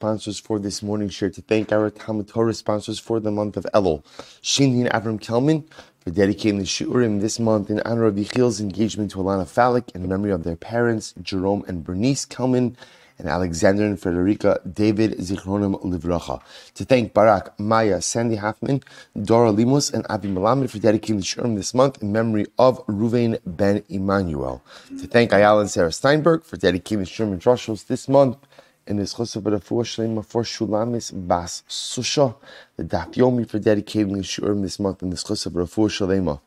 sponsors for this morning share, to thank our Talmud Torah sponsors for the month of Elul, Shindy and Avram Kelman for dedicating the Shiurim this month in honor of Yechiel's engagement to Alana Falik in memory of their parents, Jerome and Bernice Kelman, and Alexander and Frederica David Zichronim Livracha. To thank Barak, Maya, Sandy Hoffman, Dora Limos, and Avi Malamed for dedicating the Shurim this month in memory of Ruvain Ben Emmanuel. To thank Ayala and Sarah Steinberg for dedicating the Shurim and Drushos this month in this chosov for shlema for Shulamis Bas Susha, the Daf Yomi for dedicating the Shurim this month in this chosov for shlema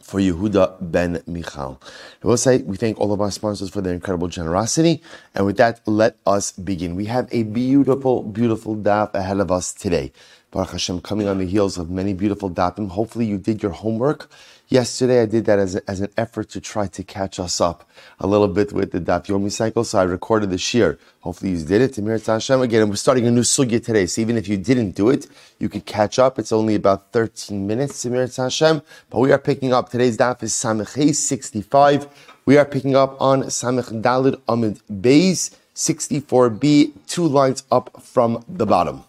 for Yehuda ben Michal. I will say we thank all of our sponsors for their incredible generosity. And with that, let us begin. We have a beautiful, beautiful daf ahead of us today. Baruch Hashem, coming on the heels of many beautiful dafim. Hopefully you did your homework. Yesterday I did that as, a, as an effort to try to catch us up a little bit with the Daf Yomi cycle. So I recorded the shir. Hopefully you did it. Tamir Hashem again. And we're starting a new sugya today. So even if you didn't do it, you could catch up. It's only about 13 minutes. Tamir Hashem. But we are picking up today's Daf is Samech 65. We are picking up on Samech Dalid Amid Beis 64b, two lines up from the bottom.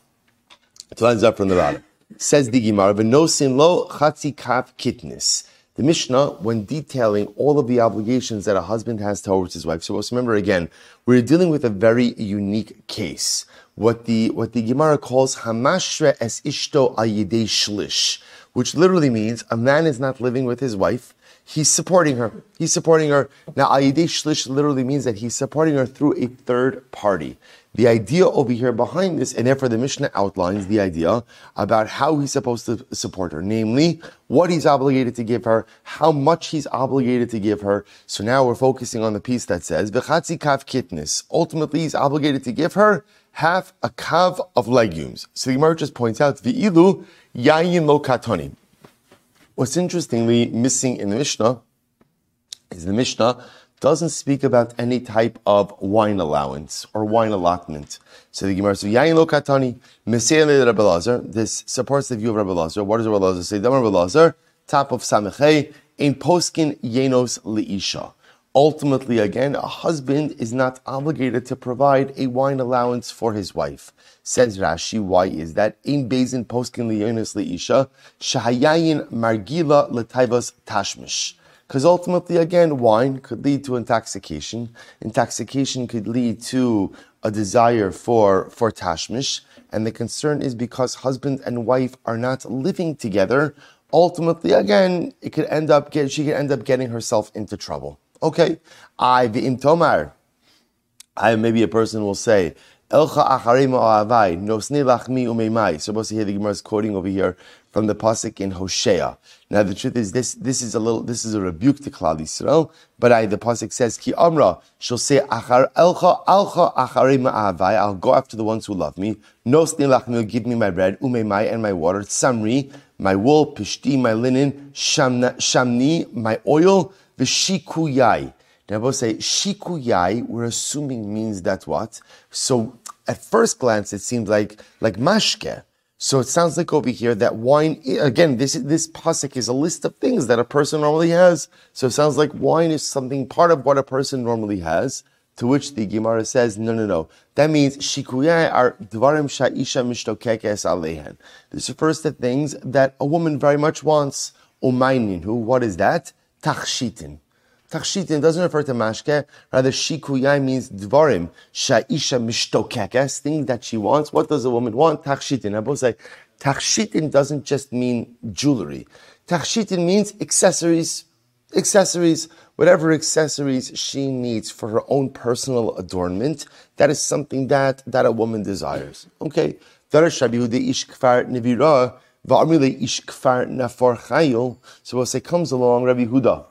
Two lines up from the bottom. Says the Gemara, "V'nosin lo chatzi kaf kitnis." The Mishnah, when detailing all of the obligations that a husband has towards his wife, so let's remember again, we're dealing with a very unique case. What the what the Gemara calls hamashre es ishto ayidei shlish, which literally means a man is not living with his wife he's supporting her. He's supporting her. Now, Ayidei Shlish literally means that he's supporting her through a third party. The idea over here behind this, and therefore the Mishnah outlines the idea about how he's supposed to support her, namely, what he's obligated to give her, how much he's obligated to give her. So now we're focusing on the piece that says, V'chatzi kav kitnis. Ultimately, he's obligated to give her half a kav of legumes. So the Gemara just points out, V'ilu yayin lo katoni. What's interestingly missing in the Mishnah is the Mishnah doesn't speak about any type of wine allowance or wine allotment. So the Gemara says, Yain lo katani, Rabbi Lazar. This supports the view of Rabbi Lazar. What does Rabbi Lazar say? Rabbi Lazar, top of Samechei, in poskin yenos liisha. Ultimately, again, a husband is not obligated to provide a wine allowance for his wife. Says Rashi, why is that? In Bezin poskin liyonis liisha, shahayayin margila letaivas tashmish. Because ultimately, again, wine could lead to intoxication. Intoxication could lead to a desire for, for tashmish. And the concern is because husband and wife are not living together, ultimately, again, it could end up get, she could end up getting herself into trouble. Okay, I v'im tomar. I maybe a person will say, Elcha acharim oavai nosni lachmi umeimai. Supposed to hear the Gemara is quoting over here from the pasuk in Hosea. Now the truth is this: this is a little, this is a rebuke to Klal Yisrael. But I, the pasuk says, "Ki amra," she'll say, "Achar elcha alcha acharim oavai." I'll go after the ones who love me. Nosni lachmi, give me my bread, umeimai and my water. Samri, my wool, pishti, my linen, shamni, my oil the shikuyai. Now, both say shikuyai. We're assuming means that what? So, at first glance, it seems like like mashke. So it sounds like over here that wine. Again, this this pasuk is a list of things that a person normally has. So it sounds like wine is something part of what a person normally has. To which the Gemara says, no, no, no. That means shikuyai are dvarim sha'isha mishtokekes alehen. This refers to things that a woman very much wants. Umaynin, who? What is that? Tachshitin. Tachshitin doesn't refer to mashke, rather shikuyai means dvarim, sha'isha mishtokekes, things that she wants. What does a woman want? Tachshitin. I both say, tachshitin doesn't just mean jewelry. Tachshitin means accessories, accessories, whatever accessories she needs for her own personal adornment, that is something that, that a woman desires. Okay? So we'll say comes along Rabbi Huda.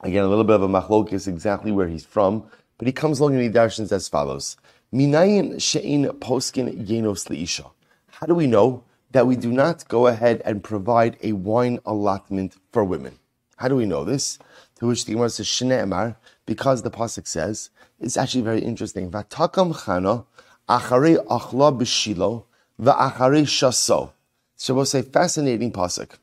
Again, a little bit of a machlokis, exactly where he's from, but he comes along and he darshans as follows. Minayin poskin. How do we know that we do not go ahead and provide a wine allotment for women? How do we know this? To which the Gemara says, Shne'emar, because the Pasuk says, it's actually very interesting. Vatakam chana acharei achla b'shilo va'acharei shaso. So we'll say fascinating pasuk.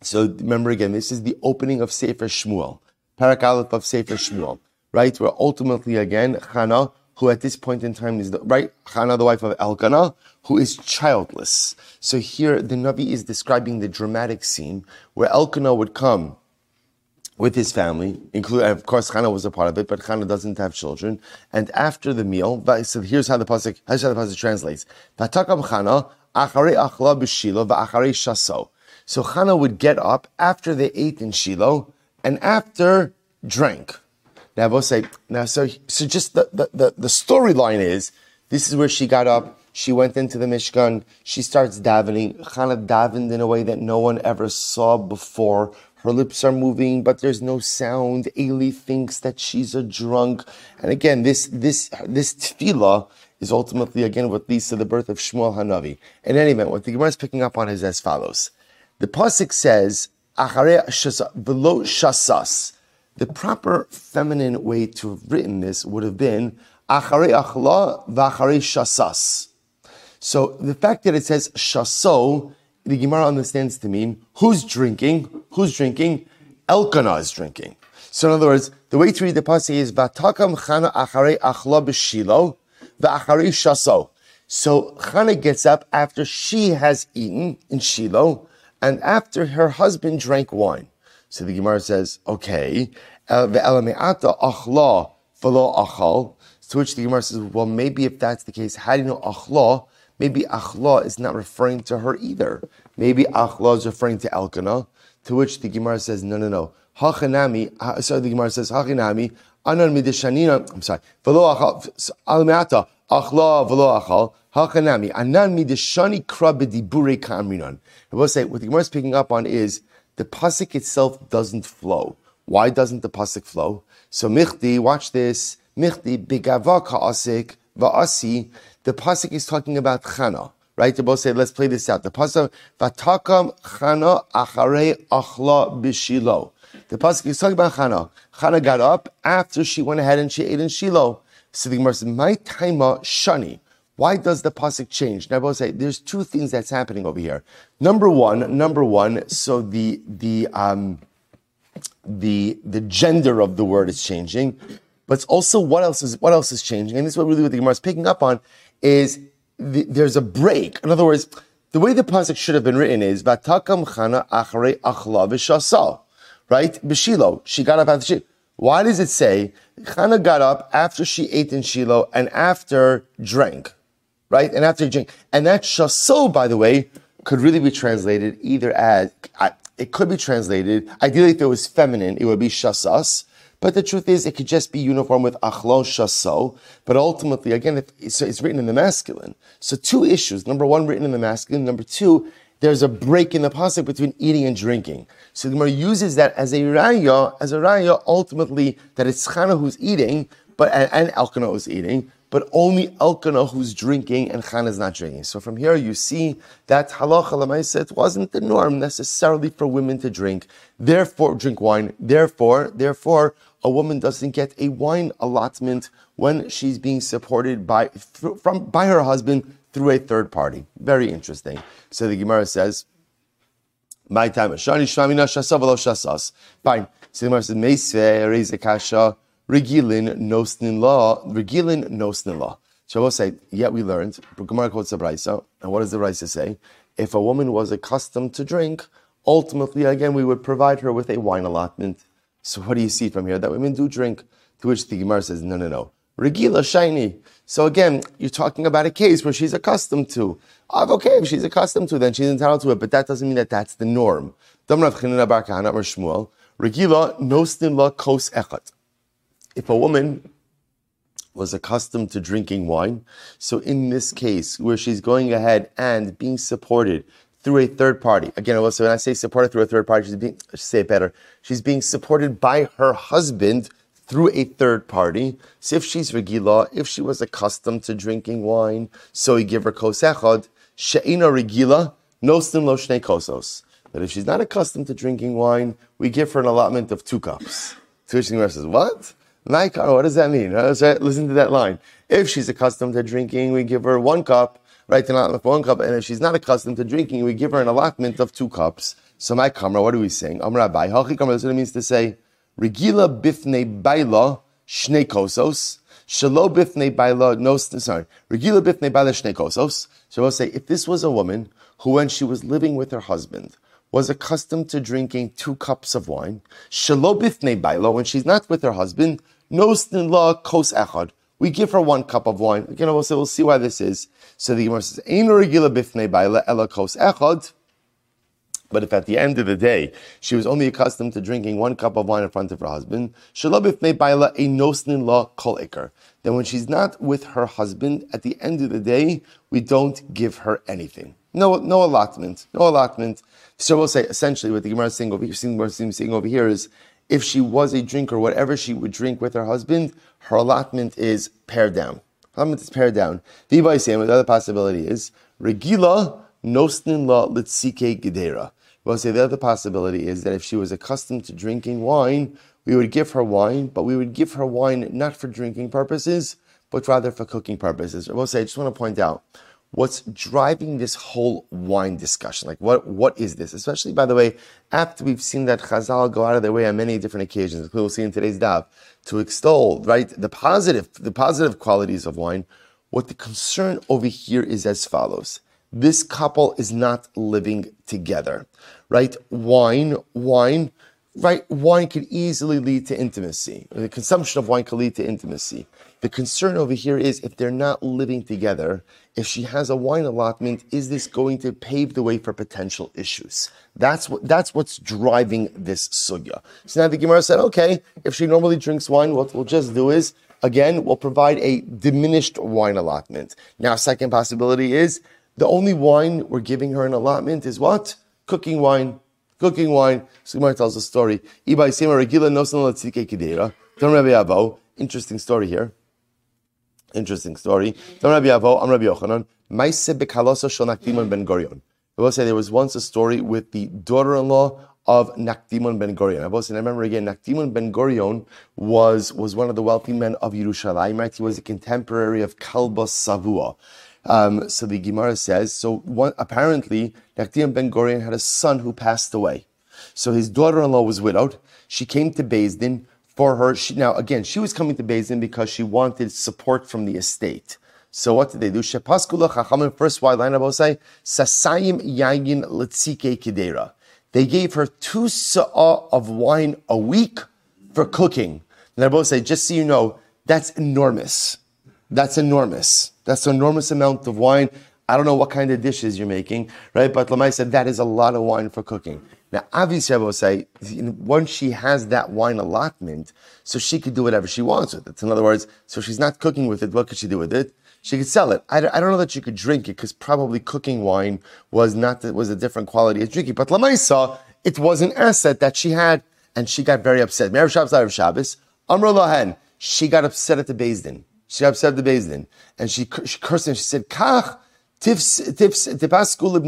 So remember again, this is the opening of Sefer Shmuel, Parak Aleph of Sefer Shmuel, right? Where ultimately again, Chana who at this point in time is the, right Chana, the wife of Elkanah, who is childless. So here the Navi is describing the dramatic scene where Elkanah would come with his family, including, of course, Chana was a part of it, but Chana doesn't have children. And after the meal, so here's how the pasuk, here's how the pasuk translates: "Vatakam Chana acharei achla b'shilo va'acharei shaso." So Chana would get up after they ate in Shiloh and after drank. Now, we'll say now. So, so just the the, the, the storyline is this is where she got up. She went into the Mishkan. She starts davening. Chana davened in a way that no one ever saw before. Her lips are moving, but there's no sound. Eli thinks that she's a drunk. And again, this, this, this tefillah is ultimately, again, what leads to the birth of Shmuel Hanavi. In any event, what the Gemara is picking up on is as follows. The Pasuk says, shasas. The proper feminine way to have written this would have been, achare achla v'achare shasas. So the fact that it says shaso the Gemara understands to mean who's drinking, who's drinking, Elkanah is drinking. So in other words, the way to read the passage is Vatakam Chana Achare Achla B'Shilo V'Achare Shaso. So Chana gets up after she has eaten in Shiloh and after her husband drank wine. So the Gemara says, okay, Ve'elame'ata Achla V'lo Achal. To which the Gemara says, well, maybe if that's the case, how do you know Achla? Maybe Achla is not referring to her either. Maybe Achla is referring to Elkanah, to which the Gemara says, no, no, no. Hachanami, sorry, the Gemara says, Hachanami, Anan midishanina, I'm sorry, velo achal, almeata, achla velo achal, hachanami, anan midishani kra bedibure kamrinan. I will say, what the Gemara is picking up on is, the pasuk itself doesn't flow. Why doesn't the pasuk flow? So michti, watch this, michti, bigava ka'asik, va'asi, the pasuk is talking about Chana, right? To both say, let's play this out. The pasuk, "Vatakam Chana acharei achla b'shilo." The pasuk is talking about Chana. Chana got up after she went ahead and she ate in Shiloh. So the Gemara says, "My taima shani." Why does the pasuk change? Now, I will say there's two things that's happening over here. Number one, number one. So the the um, the the gender of the word is changing, but also what else is what else is changing? And this is what really what the Gemara is picking up on is the, there's a break. In other words, the way the pasuk should have been written is "Vatakam chana acharei achla v'shasal," right? B'shilo, she got up after she. Why does it say Chana got up after she ate in Shiloh and after drank, right? And after drink, and that shasol, by the way, could really be translated either as it could be translated. Ideally, if it was feminine, it would be shasas. But the truth is, it could just be uniform with achlo shaso. But ultimately, again, it's, it's written in the masculine. So two issues. Number one, written in the masculine. Number two, there's a break in the pasuk between eating and drinking. So the Gemara uses that as a raya, as a raya, ultimately that it's Chana who's eating, but and, and Elkanah who's eating, but only Elkanah who's drinking and Chana is not drinking. So from here you see that halacha lemaisa it wasn't the norm necessarily for women to drink. Therefore, drink wine. Therefore, therefore, a woman doesn't get a wine allotment when she's being supported by from by her husband through a third party. Very interesting. So the Gemara says, "My time shani shvamina shasavalo shasas." Fine. So the Gemara says. Regilin nosnin law, regilin nosnin law. Shabbos say, yet we learned, Gemara quotes the Brisa, and what does the Brisa say? If a woman was accustomed to drink, ultimately, again, we would provide her with a wine allotment. So what do you see from here? That women do drink. To which the Gemara says, no, no, no. Regila shiny. So again, you're talking about a case where she's accustomed to. Oh, okay, if she's accustomed to, then she's entitled to it, but that doesn't mean that that's the norm. Regila nosnin la kos echat if a woman was accustomed to drinking wine, so in this case, where she's going ahead and being supported through a third party, again, also when I say supported through a third party, she's being, say it better, she's being supported by her husband through a third party. So if she's regila, if she was accustomed to drinking wine, so we give her kosechad, she'ina regila, nostim lo shnei kosos. But if she's not accustomed to drinking wine, we give her an allotment of two cups. To which the says, what? Naikar, oh, what does that mean? Uh, listen to that line. If she's accustomed to drinking, we give her one cup, right? One cup. And if she's not accustomed to drinking, we give her an allotment of two cups. So my kamra, what are we saying? Amr Rabbi, hachi kamra, that's what it means to say, regila bifne baila shnei kosos. Shalo bifnei baila, no, sorry, regila bifnei baila shnei kosos. So we'll say, if this was a woman who, when she was living with her husband, was accustomed to drinking two cups of wine, shalo bifnei baila, when she's not with her husband, no la kos echad. We give her one cup of wine. Again, we'll, say, we'll see why this is. So the Gemara says, Ein regila bifnei baila ela kos echad. But if at the end of the day she was only accustomed to drinking one cup of wine in front of her husband, then when she's not with her husband, at the end of the day, we don't give her anything. No, no allotment, no allotment. So we'll say essentially what the Gemara is saying over here, saying over here is, if she was a drinker, whatever she would drink with her husband, her allotment is pared down. Allotment is pared down. The other possibility is regila nosnin la litzike gedera. We'll say the other possibility is that if she was accustomed to drinking wine, we would give her wine, but we would give her wine not for drinking purposes, but rather for cooking purposes. We'll say, I just want to point out what's driving this whole wine discussion. Like, what, what is this? Especially, by the way, after we've seen that Chazal go out of their way on many different occasions, we'll see in today's daf, to extol, right, the positive, the positive qualities of wine. What the concern over here is as follows this couple is not living together, right? Wine, wine, right? Wine could easily lead to intimacy. The consumption of wine could lead to intimacy. The concern over here is if they're not living together, if she has a wine allotment, is this going to pave the way for potential issues? That's what that's what's driving this sugya. So now the Gemara said, okay, if she normally drinks wine, what we'll just do is again we'll provide a diminished wine allotment. Now, second possibility is the only wine we're giving her an allotment is what? Cooking wine. Cooking wine. So Gemara tells a story. Interesting story here. Interesting story. I will say there was once a story with the daughter-in-law of Nakdimon ben Gurion. I was, and I remember again, Nakdimon ben Gurion was, was one of the wealthy men of Yerushalayim, right? He was a contemporary of Kalba Savua. Um, so the Gemara says, so one, apparently, Nakdim ben Gurion had a son who passed away. So his daughter-in-law was widowed. She came to Din for her. She, now, again, she was coming to Beis Din because she wanted support from the estate. So what did they do? Shepaskula chachamim, first white line of say, sasayim yayin letzike kidera. They gave her two sa'ah of wine a week for cooking. And I both say, just so you know, that's enormous. That's enormous. That's an enormous amount of wine. I don't know what kind of dishes you're making, right? But Lamai said that is a lot of wine for cooking. Now, obviously, I will say, once she has that wine allotment, so she could do whatever she wants with it. In other words, so she's not cooking with it, what could she do with it? She could sell it. I, I don't know that she could drink it because probably cooking wine was not was a different quality as drinking. But Lamaisa, it was an asset that she had, and she got very upset. Merev Shabbos, Erev Shabbos, Amr Lahen, she got upset at the Beis Din. She upset the Beis Din, and she, she cursed him. She said, "Kach tipaskulib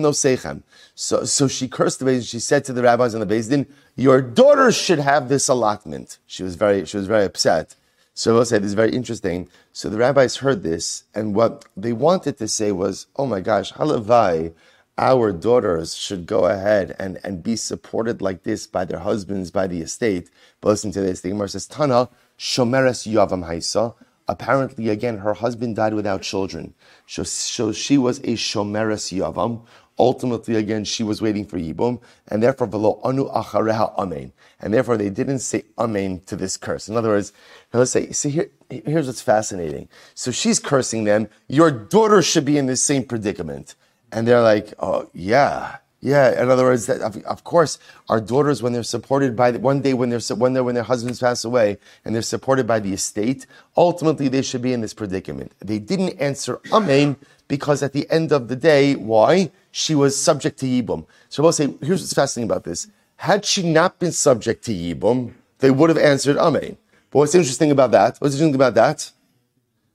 So, so she cursed the Beis She said to the rabbis and the Beis Din, "Your daughter should have this allotment." She was very, she was very upset. So I say this is very interesting. So the rabbis heard this, and what they wanted to say was, "Oh my gosh, halavai." Our daughters should go ahead and, and be supported like this by their husbands, by the estate. But listen to this. The Gemara says, Tana, shomeres yavam haisa apparently, again, her husband died without children. So, so she was a shomeres yavam. Ultimately, again, she was waiting for Yibum, and therefore, velo anu achareha amen. And therefore, they didn't say amen to this curse. In other words, let's say, see here, here's what's fascinating. So she's cursing them. Your daughter should be in the same predicament. And they're like, oh, yeah, yeah, in other words, that of, of, course, our daughters, when they're supported by the, one day when they're when they when their husbands pass away and they're supported by the estate, ultimately they should be in this predicament. They didn't answer Amen because at the end of the day, why she was subject to Yibum. So I'll say, here's what's fascinating about this: had she not been subject to Yibum, they would have answered Amen. But what's interesting about that? What's interesting about that?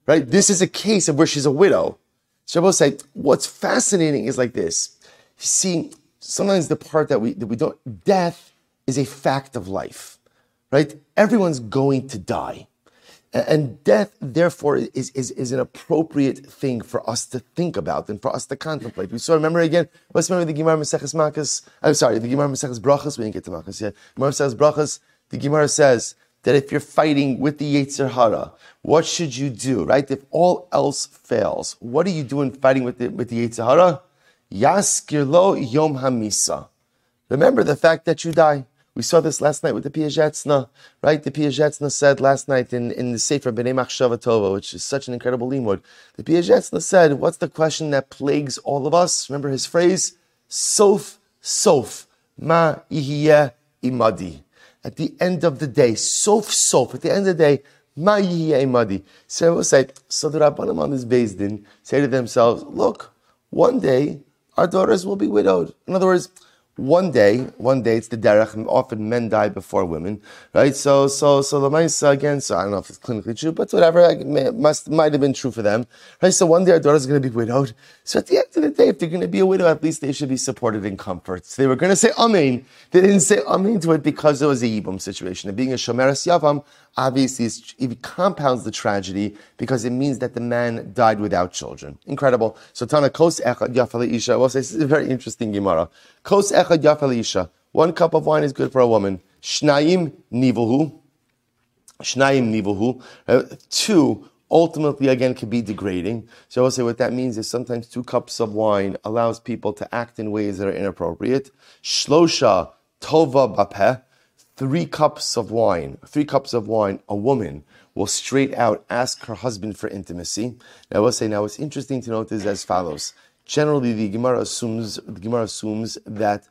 Right, this is a case of where she's a widow. So I will say, what's fascinating is like this see, sometimes the part that we, that we don't, death is a fact of life, right? Everyone's going to die. And death, therefore, is, is, is an appropriate thing for us to think about and for us to contemplate. We saw, remember again, let's remember the Gemara Maseches Makas. I'm sorry, the Gemara Maseches Brachas. We didn't get to Makas yet. Gemara Maseches Brachas. The Gemara says that if you're fighting with the Yetzer Hara, what should you do, right? If all else fails, what do you do in fighting with the, with the Yetzer Hara? Yaskir lo yom hamisa. Remember the fact that you die. We saw this last night with the Piaseczna, right? The Piaseczna said last night in, in the Sefer B'nai Machshava Tova, which is such an incredible limud. The Piaseczna said, what's the question that plagues all of us? Remember his phrase? Sof, sof, ma ihiyeh imadi. At the end of the day, sof, sof, at the end of the day, ma ihiyeh imadi. So say, so the Rabbanim on this Din say to themselves, look, one day our daughters will be widowed. In other words, one day, one day it's the derech, often men die before women, right? So, so, so the Maisa again, so I don't know if it's clinically true, but whatever, it must, might have been true for them, right? So one day our daughter's going to be widowed. So at the end of the day, if they're going to be a widow, at least they should be supported in comforts. They were going to say Amen. They didn't say Amen to it because it was a Yibum situation. And being a Shomeres Yavam, obviously it compounds the tragedy because it means that the man died without children. Incredible. So Tana Kos Echad Yafale Isha. Well, this is a very interesting Gemara. Kos Echad Yafale Isha. One cup of wine is good for a woman. Shnayim Nivuhu. Shnayim Nivuhu. Uh, two ultimately again can be degrading. So I will say what that means is sometimes two cups of wine allows people to act in ways that are inappropriate. Shlosha Tova Bapeh three cups of wine, three cups of wine, a woman will straight out ask her husband for intimacy. Now I will say, now what's interesting to note is as follows. Generally, the Gemara assumes, the Gemara assumes that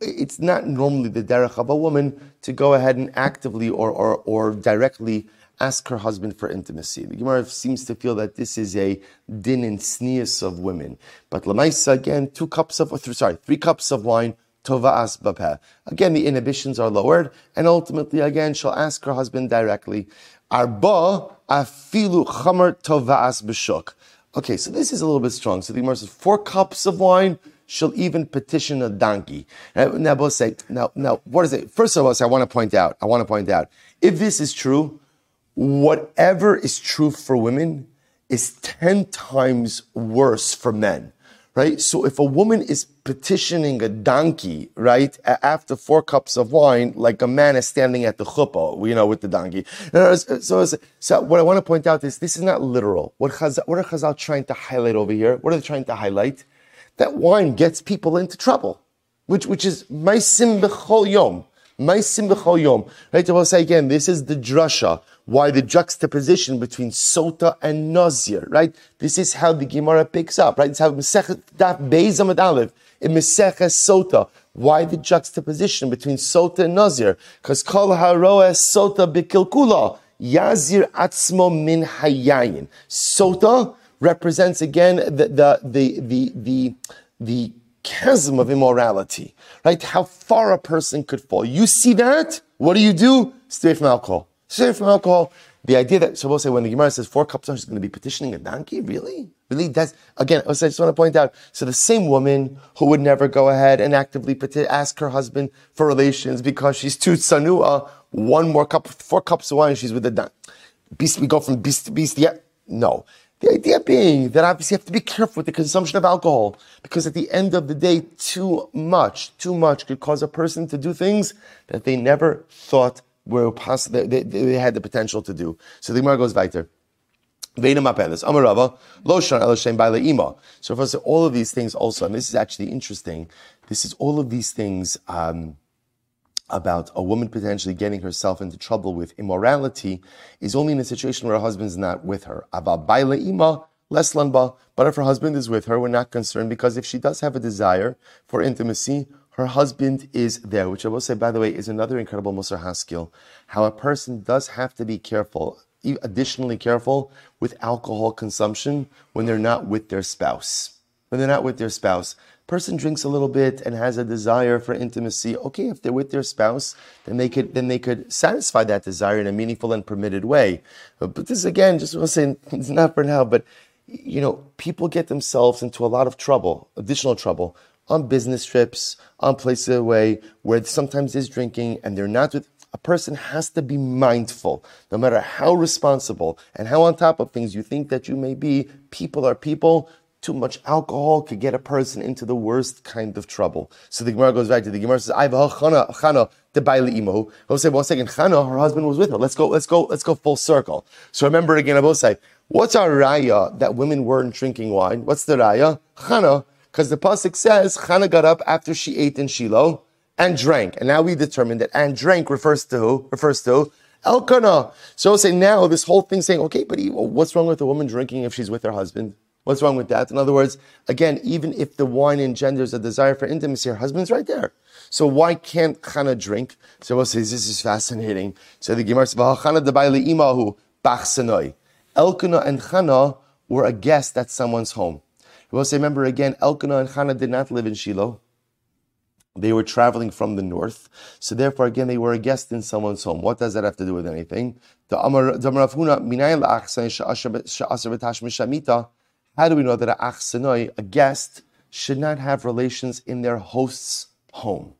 it's not normally the derech of a woman to go ahead and actively or, or, or directly ask her husband for intimacy. The Gemara seems to feel that this is a din and sneas of women. But Lamaisa, again, two cups of, sorry, three cups of wine, tova'as bapeh. Again, the inhibitions are lowered, and ultimately, again, she'll ask her husband directly, Arba afilu chamer tova'as b'shuk. Okay, so this is a little bit strong. So the Gemara says, four cups of wine, she'll even petition a donkey. Now, both say, now, now, what is it? First of all, I want to point out, I want to point out, if this is true, whatever is true for women is 10 times worse for men right? So if a woman is petitioning a donkey, right, after four cups of wine, like a man is standing at the chuppah, you know, with the donkey. So, so what I want to point out is this is not literal. What, Chazal, what are Chazal trying to highlight over here? What are they trying to highlight? That wine gets people into trouble, which, which is maisim b'chol yom. Maisim b'chol yom. Right? I will say again, this is the drasha why the juxtaposition between Sota and Nazir, right? This is how the Gemara picks up, right? It's how Mesechet Daf Beis Amad Aleph in Mesechet Sota. Why the juxtaposition between Sota and Nazir? Because Kol Haroa Sota Bikilkula Yazir Atzmo Min Hayayin. Sota represents again the the the the the, the chasm of immorality, right? How far a person could fall. You see that? What do you do? Stay from alcohol. Stay from alcohol. The idea that Shabbos say when the Gemara says four cups, she's going to be petitioning a donkey. Really, really? That's again. I just want to point out. So the same woman who would never go ahead and actively peti- ask her husband for relations because she's too sanua. One more cup, four cups of wine, she's with the donkey. Beast, we go from beast to beast. Yeah, no. The idea being that obviously you have to be careful with the consumption of alcohol because at the end of the day, too much, too much could cause a person to do things that they never thought were possible, they, they, had the potential to do. So the Gemara goes weiter. So first, all of these things also, and this is actually interesting. This is all of these things um, about a woman potentially getting herself into trouble with immorality is only in a situation where her husband is not with her. But if her husband is with her, we're not concerned because if she does have a desire for intimacy, her husband is there, which I will say, by the way, is another incredible Musar haskel. How a person does have to be careful, additionally careful with alcohol consumption when they're not with their spouse. When they're not with their spouse. Person drinks a little bit and has a desire for intimacy. Okay, if they're with their spouse, then they could then they could satisfy that desire in a meaningful and permitted way. But, but this again, just want to say it's not for now, but you know, people get themselves into a lot of trouble, additional trouble, on business trips, on places away where sometimes there's drinking and they're not with a person has to be mindful, no matter how responsible and how on top of things you think that you may be. People are people. Too much alcohol could get a person into the worst kind of trouble. So the Gemara goes back to the Gemara says, "I've a Chana Chana the Baili Imo." He'll say, "One Chana, her husband was with her. Let's go, let's go, let's go full circle." So remember again, I say, what's our raya that women weren't drinking wine? What's the raya? Chana, because the pasuk says Chana got up after she ate in Shiloh and drank, and now we determine that and drank refers to who? Refers to Elkanah. So say now this whole thing saying, okay, but what's wrong with a woman drinking if she's with her husband? What's wrong with that? In other words, again, even if the wine engenders a desire for intimacy, her husband's right there. So why can't Chana drink? So we'll say, this is fascinating. So the Gemara says, Chana debayli imahu bachsanoi. Elkanah and Chana were a guest at someone's home. We'll say, remember again, Elkanah and Chana did not live in Shiloh. They were traveling from the north. So therefore, again, they were a guest in someone's home. What does that have to do with anything? The Amar Huna, how do we know that a achsanoi, a guest, should not have relations in their host's home?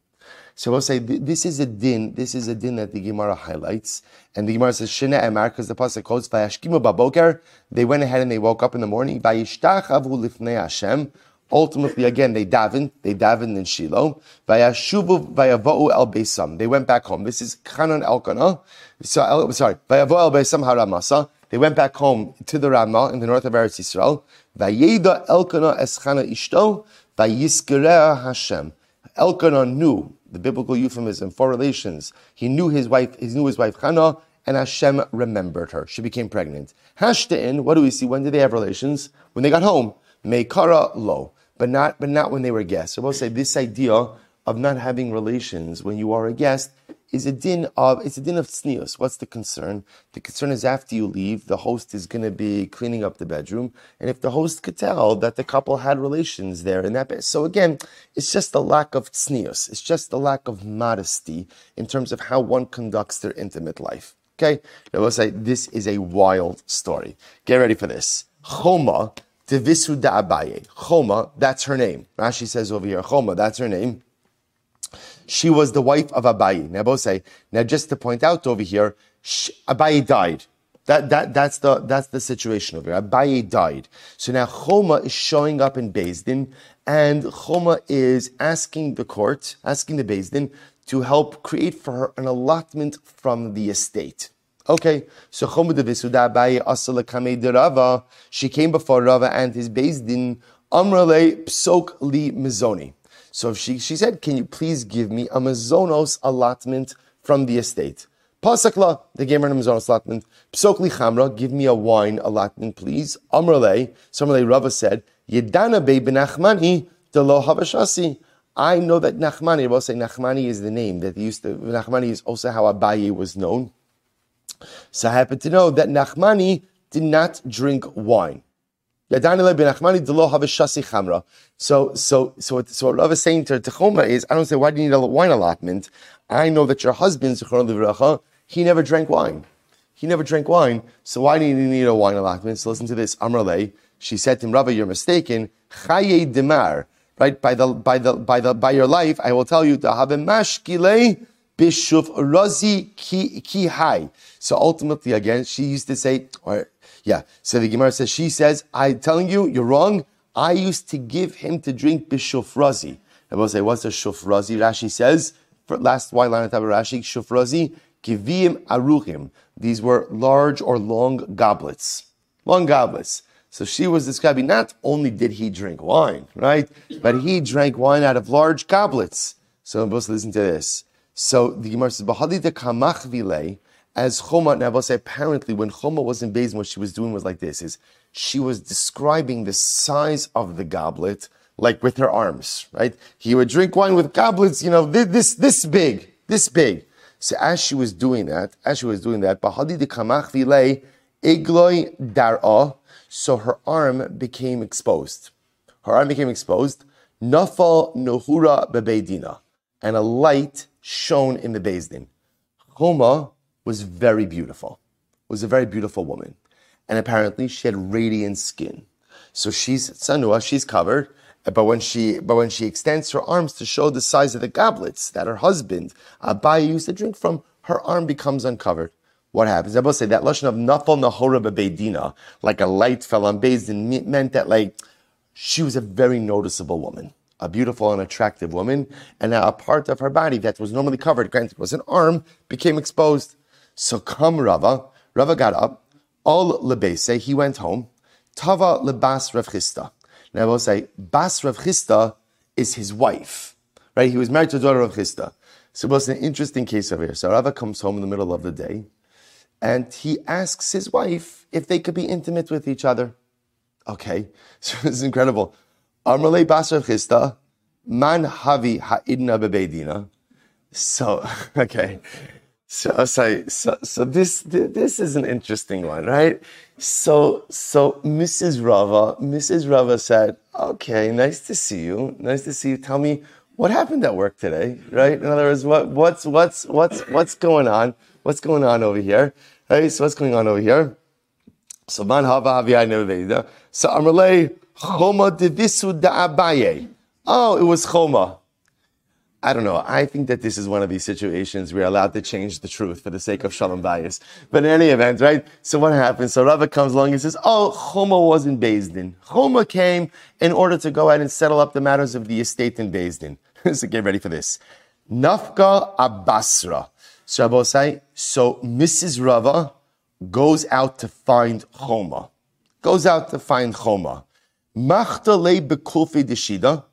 So we'll say this is a din. This is a din that the Gemara highlights, and the Gemara says shina emar because the pasuk quotes vayashkimu baboker. They went ahead and they woke up in the morning. Vayishtachavu lifnei Hashem. Ultimately, again, they davened. They davened in Shiloh. Vayashuvu vayavohu el beisam. They went back home. This is Chanan Elkanah. So, sorry, vayavohu el beisam haramasa. They went back home to the Ramah in the north of Eretz Yisrael. Vayeda Elkanah eschana ishto, vayiskerea Hashem. Elkanah knew the biblical euphemism for relations. He knew his wife. He knew his wife Hannah, and Hashem remembered her. She became pregnant. Hashtain. What do we see? When did they have relations? When they got home. Meikara lo, but not but not when they were guests. So we'll say this idea of not having relations when you are a guest is a din of it's a din of tznius. What's the concern? The concern is after you leave, the host is going to be cleaning up the bedroom, and if the host could tell that the couple had relations there in that bed, so again, it's just the lack of tznius. It's just the lack of modesty in terms of how one conducts their intimate life. Okay, now we'll say this is a wild story. Get ready for this. Choma devisu da Abaye. Choma, that's her name. Rashi says over here, Choma, that's her name she was the wife of. Now, say, now just to point out over here, Abaye died. That, that, that's, the, that's the situation over here. Abaye died. So now Choma is showing up in Din, and Choma is asking the court, asking the Din, to help create for her an allotment from the estate. Okay, so Choma she came before Rava and his Din, Amrale Psok Li Mizoni. So she, she said, Can you please give me a mazonos allotment from the estate? Pasakla, they gave her a mazonos allotment. Psokli chamra, give me a wine allotment, please. Amrale, Amrale Rava said, Yedana be benachmani de lo havashasi. I know that Nachmani, I will say Nachmani is the name that he used to, Nachmani is also how Abaye was known. So I happen to know that Nachmani did not drink wine. So, so, so, so what Rav is saying to Techoma is, I don't say, why do you need a wine allotment? I know that your husband, he never drank wine. He never drank wine. So why do you need a wine allotment? So listen to this. Amrale, she said to him, Rava, you're mistaken. Chaye demar. Right? By the, by the, by the, by your life, I will tell you, to have a mashkile bishuf razi ki, ki hai. So ultimately, again, she used to say, or yeah. So the Gemara says, she says, I'm telling you, you're wrong. I used to give him to drink bishufrazi. I will say, what's a shufrazi? Rashi says, for last white line of Rashi, shufrazi, kivim aruchim. These were large or long goblets. Long goblets. So she was describing not only did he drink wine, right? But he drank wine out of large goblets. So let's listen to this. So the Gemara says, as Choma, and I will say apparently when Choma was in Bezin, what she was doing was like this, is she was describing the size of the goblet, like with her arms, right? He would drink wine with goblets, you know, this, this big, this big. So as she was doing that, as she was doing that, Bahadi de Kamach Igloi Dar'a, so her arm became exposed. Her arm became exposed. Nafal Nohura Bebeidina, and a light shone in the Beis Din. Choma was very beautiful, was a very beautiful woman. And apparently she had radiant skin. So she's sanua, she's covered, but when she but when she extends her arms to show the size of the goblets that her husband uh, Abaye used to drink from, her arm becomes uncovered. What happens? I will say that lashon of nafal nahora bebeidina, like a light fell on Beis Din, meant that like she was a very noticeable woman, a beautiful and attractive woman, and a part of her body that was normally covered, granted it was an arm, became exposed. So come Rava, Rava got up, all lebese, he went home, Tava lebas Rav Chisda. Now I will say, Bas Rav Chisda is his wife, right? He was married to the daughter of Chisda. So it was an interesting case over here. So Rava comes home in the middle of the day, and he asks his wife if they could be intimate with each other. Okay, so this is incredible. Amrle Bas Rav Chisda, man havi ha'idna bebeidina. So, okay. So, oh, so, so, so this, this is an interesting one, right? So, so Mrs. Rava, Mrs. Rava said, okay, nice to see you. Nice to see you. Tell me what happened at work today, right? In other words, what, what's, what's, what's, what's going on? What's going on over here? Right? So what's going on over here? So man hava havi So Amrle, choma divisu da abaye. Oh, it was choma. I don't know. I think that this is one of these situations we're allowed to change the truth for the sake of shalom bias. But in any event, right? So what happens? So Rava comes along and says, "Oh, Choma wasn't Din. Choma came in order to go ahead and settle up the matters of the estate in Din. so get ready for this. Nafka Abasra. So Abosai, so Mrs. Rava goes out to find Choma. Goes out to find Choma. Machta le bekulfi deshida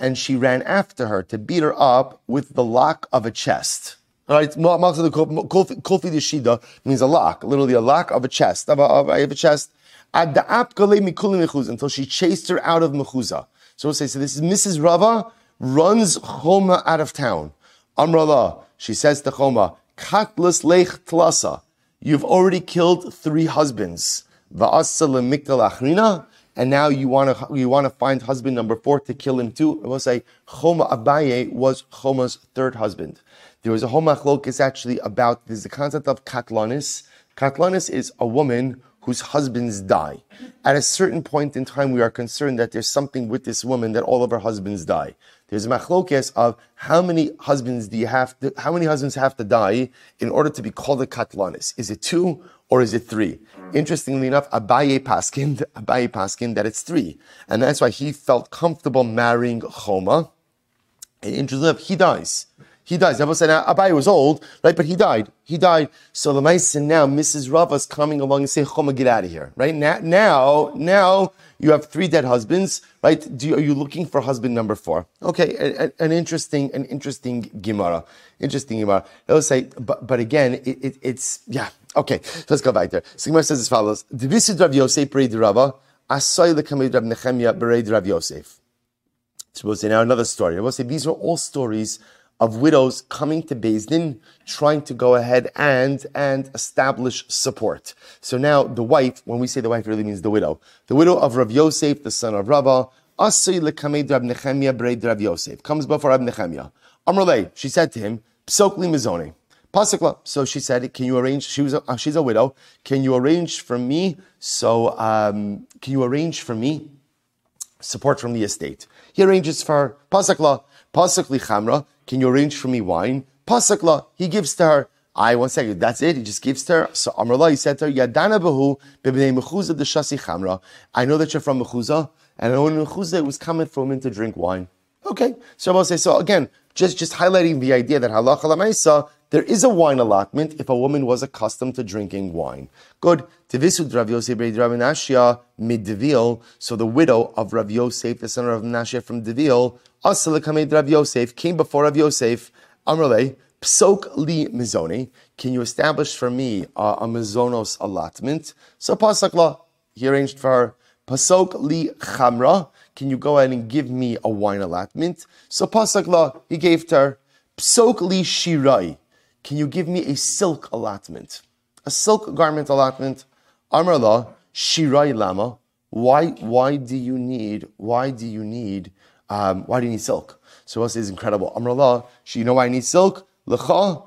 and she ran after her to beat her up with the lock of a chest. All right, kulfi deshida means a lock, literally a lock of a chest, of a, a chest. Until she chased her out of mechuza. So we'll say, so this is Mrs. Rava runs Choma out of town. Amrullah, she says to Choma, Katlas lech tlasa. You've already killed three husbands. Va'asa lemikdal achrina and now you want to you want to find husband number four to kill him too. I will say Choma Abaye was Choma's third husband. There was a homachlokis actually about there's the concept of katlanis. Katlanis is a woman whose husbands die. At a certain point in time, we are concerned that there's something with this woman that all of her husbands die. There's a machlokes of how many husbands do you have to, how many husbands have to die in order to be called a katlanis? Is it two or is it three? Interestingly enough, Abaye Paskin, Abaye Paskin, that it's three. And that's why he felt comfortable marrying Choma. And interestingly enough, he dies. He dies. Everyone said Abaye was old, right? But he died. He died. So the Mason now, Mrs. Rava's coming along and saying, Choma, get out of here, right? Now, now, now, you have three dead husbands, right? You, are you looking for husband number four? Okay, an, an interesting, an interesting Gemara. Interesting Gemara. They'll say, but, but again, it, it, it's, yeah, okay, so let's go back there. So Gemara says as follows, Divisid Rav Yosef Bereid Rava, Asoy Lekamid Rav Nechemia Bereid Rav Yosef. Say now another story. I will say these are all stories of widows coming to Din, trying to go ahead and, and establish support. So now the wife, when we say the wife, really means the widow. The widow of Rav Yosef, the son of Rabba, Asay lekamed Rab Nechemia breid Rav Yosef, comes before Rab Nechemia. Amrle, she said to him, Psokli mizone. Pasukla. So she said, "Can you arrange?" She was a, she's a widow. Can you arrange for me? So um, can you arrange for me support from the estate? He arranges for Pasukla, Pasukli chamra. Can you arrange for me wine? Pasakla, he gives to her. I one second. That's it. He just gives to her. So Amrullah, he said to her, Yadana bahu mechuza the shasi chamra. I know that you're from mechuza, and I know in it was coming from him to drink wine. Okay. So I'll say so again. Just just highlighting the idea that halacha lamaisa there is a wine allotment if a woman was accustomed to drinking wine. Good. Tivisud Rav Yosef Rav mid Devil. So the widow of Rav Yosef, the son of Rav Menashia from Devil, Asalakamid Rav Yosef came before Rav Yosef. Amrle psok li mizoni. Can you establish for me uh, a mizonos allotment? So pasakla he arranged for her. Pasok li chamra. Can you go ahead and give me a wine allotment? So pasakla he gave to her. Psok li shirai. Can you give me a silk allotment? A silk garment allotment. Amrullah, Shirai Lama. Why, why do you need, why do you need, um, why do you need silk? So what is incredible. Amrullah, you know why I need silk? Lecha.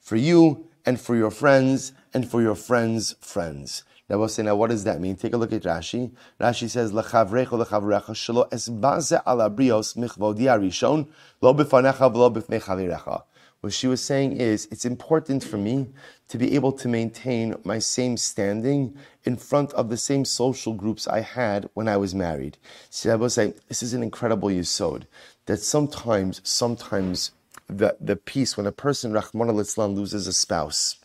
For you and for your friends and for your friends' friends. Now we'll say, now what does that mean? Take a look at Rashi. Rashi says, Lechavrecha lechavrecha shelo esbaze ala brios michvodi arishon lo b'fanecha v'lo b'fnei chavirecha. What she was saying is, it's important for me to be able to maintain my same standing in front of the same social groups I had when I was married. See, I was saying, this is an incredible yisod, that sometimes, sometimes the, the peace, when a person, Rahman al loses a spouse,